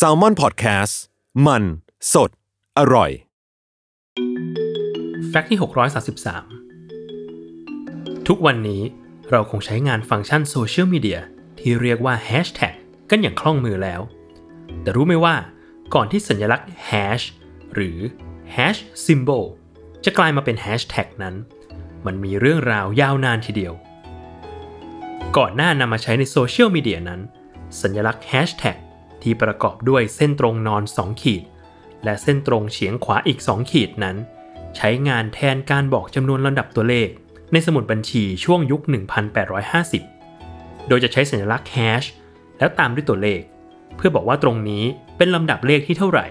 Salmon PODCAST มัน สด อร่อย Fact ที่ 633 ทุกวันนี้เราคงใช้งานฟังก์ชันโซเชียลมีเดียที่เรียกว่าแฮชแท็กกันอย่างคล่องมือแล้ว แต่รู้ไหมว่าก่อนที่สัญลักษณ์ hash หรือ hash symbol จะกลายมาเป็นแฮชแท็กนั้น มันมีเรื่องราวยาวนานทีเดียว ก่อนหน้านำมาใช้ในโซเชียลมีเดียนั้น สัญลักษณ์แฮชแท็กที่ประกอบด้วยเส้นตรงนอน 2 ขีด และเส้นตรงเฉียงขวาอีก 2 ขีดนั้น ใช้งานแทนการบอกจำนวนลำดับตัวเลข ในสมุดบัญชีช่วงยุค 1850 โดยจะใช้สัญลักษณ์ hash แล้วตามด้วยตัวเลข เพื่อบอกว่าตรงนี้เป็นลำดับเลขที่เท่าไหร่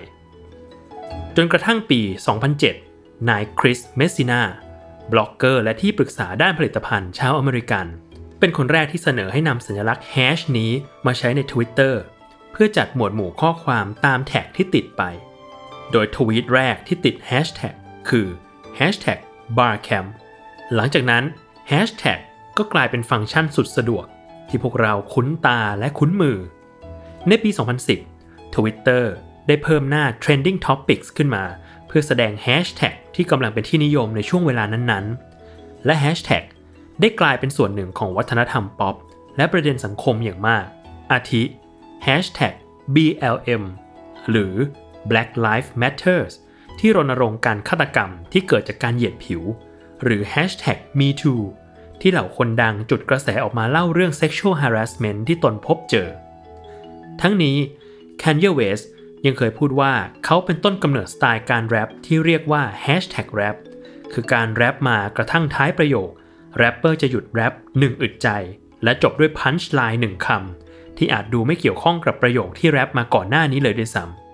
จนกระทั่งปี 2007 นายคริส เมสซินาบล็อกเกอร์และที่ปรึกษาด้านผลิตภัณฑ์ชาวอเมริกัน เป็นคนแรกที่เสนอให้นำสัญลักษณ์ hash นี้มาใช้ใน Twitter เพื่อจัดหมวดหมู่ข้อความตามแท็กที่ติดไป โดยทวีตแรกที่ติดแฮชแท็กคือ hashtag barcamp หลังจากนั้น hashtag ก็กลายเป็นฟังก์ชันสุดสะดวก ที่พวกเราคุ้นตาและคุ้นมือ ในปี 2010 Twitter ได้เพิ่มหน้า trending topics ขึ้นมา เพื่อแสดง hashtag ที่กำลังเป็นที่นิยมในช่วงเวลานั้นๆ และ hashtag ได้กลายเป็นส่วนหนึ่งของวัฒนธรรมป๊อป และประเด็นสังคมอย่างมาก อาทิ hashtag BLM หรือ Black Lives Matters ที่รณรงค์การฆาตกรรมที่เกิดจากการเหยียดผิว หรือ hashtag #MeToo ที่เหล่าคนดังจุดกระแสออกมาเล่าเรื่อง sexual harassment ที่ตนพบเจอ ทั้งนี้ Kanye West ยังเคยพูดว่าเขาเป็นต้นกำเนิดสไตล์การแรปที่เรียกว่า hashtag rap คือการแรปมากระทั่งท้ายประโยค แรปเปอร์จะหยุดแรปหนึ่งอึดใจ และจบด้วยพันช์ไลน์หนึ่งคำที่อาจดูไม่เกี่ยวข้องกับประโยคที่แรปมาก่อนหน้านี้เลยด้วยซ้ำ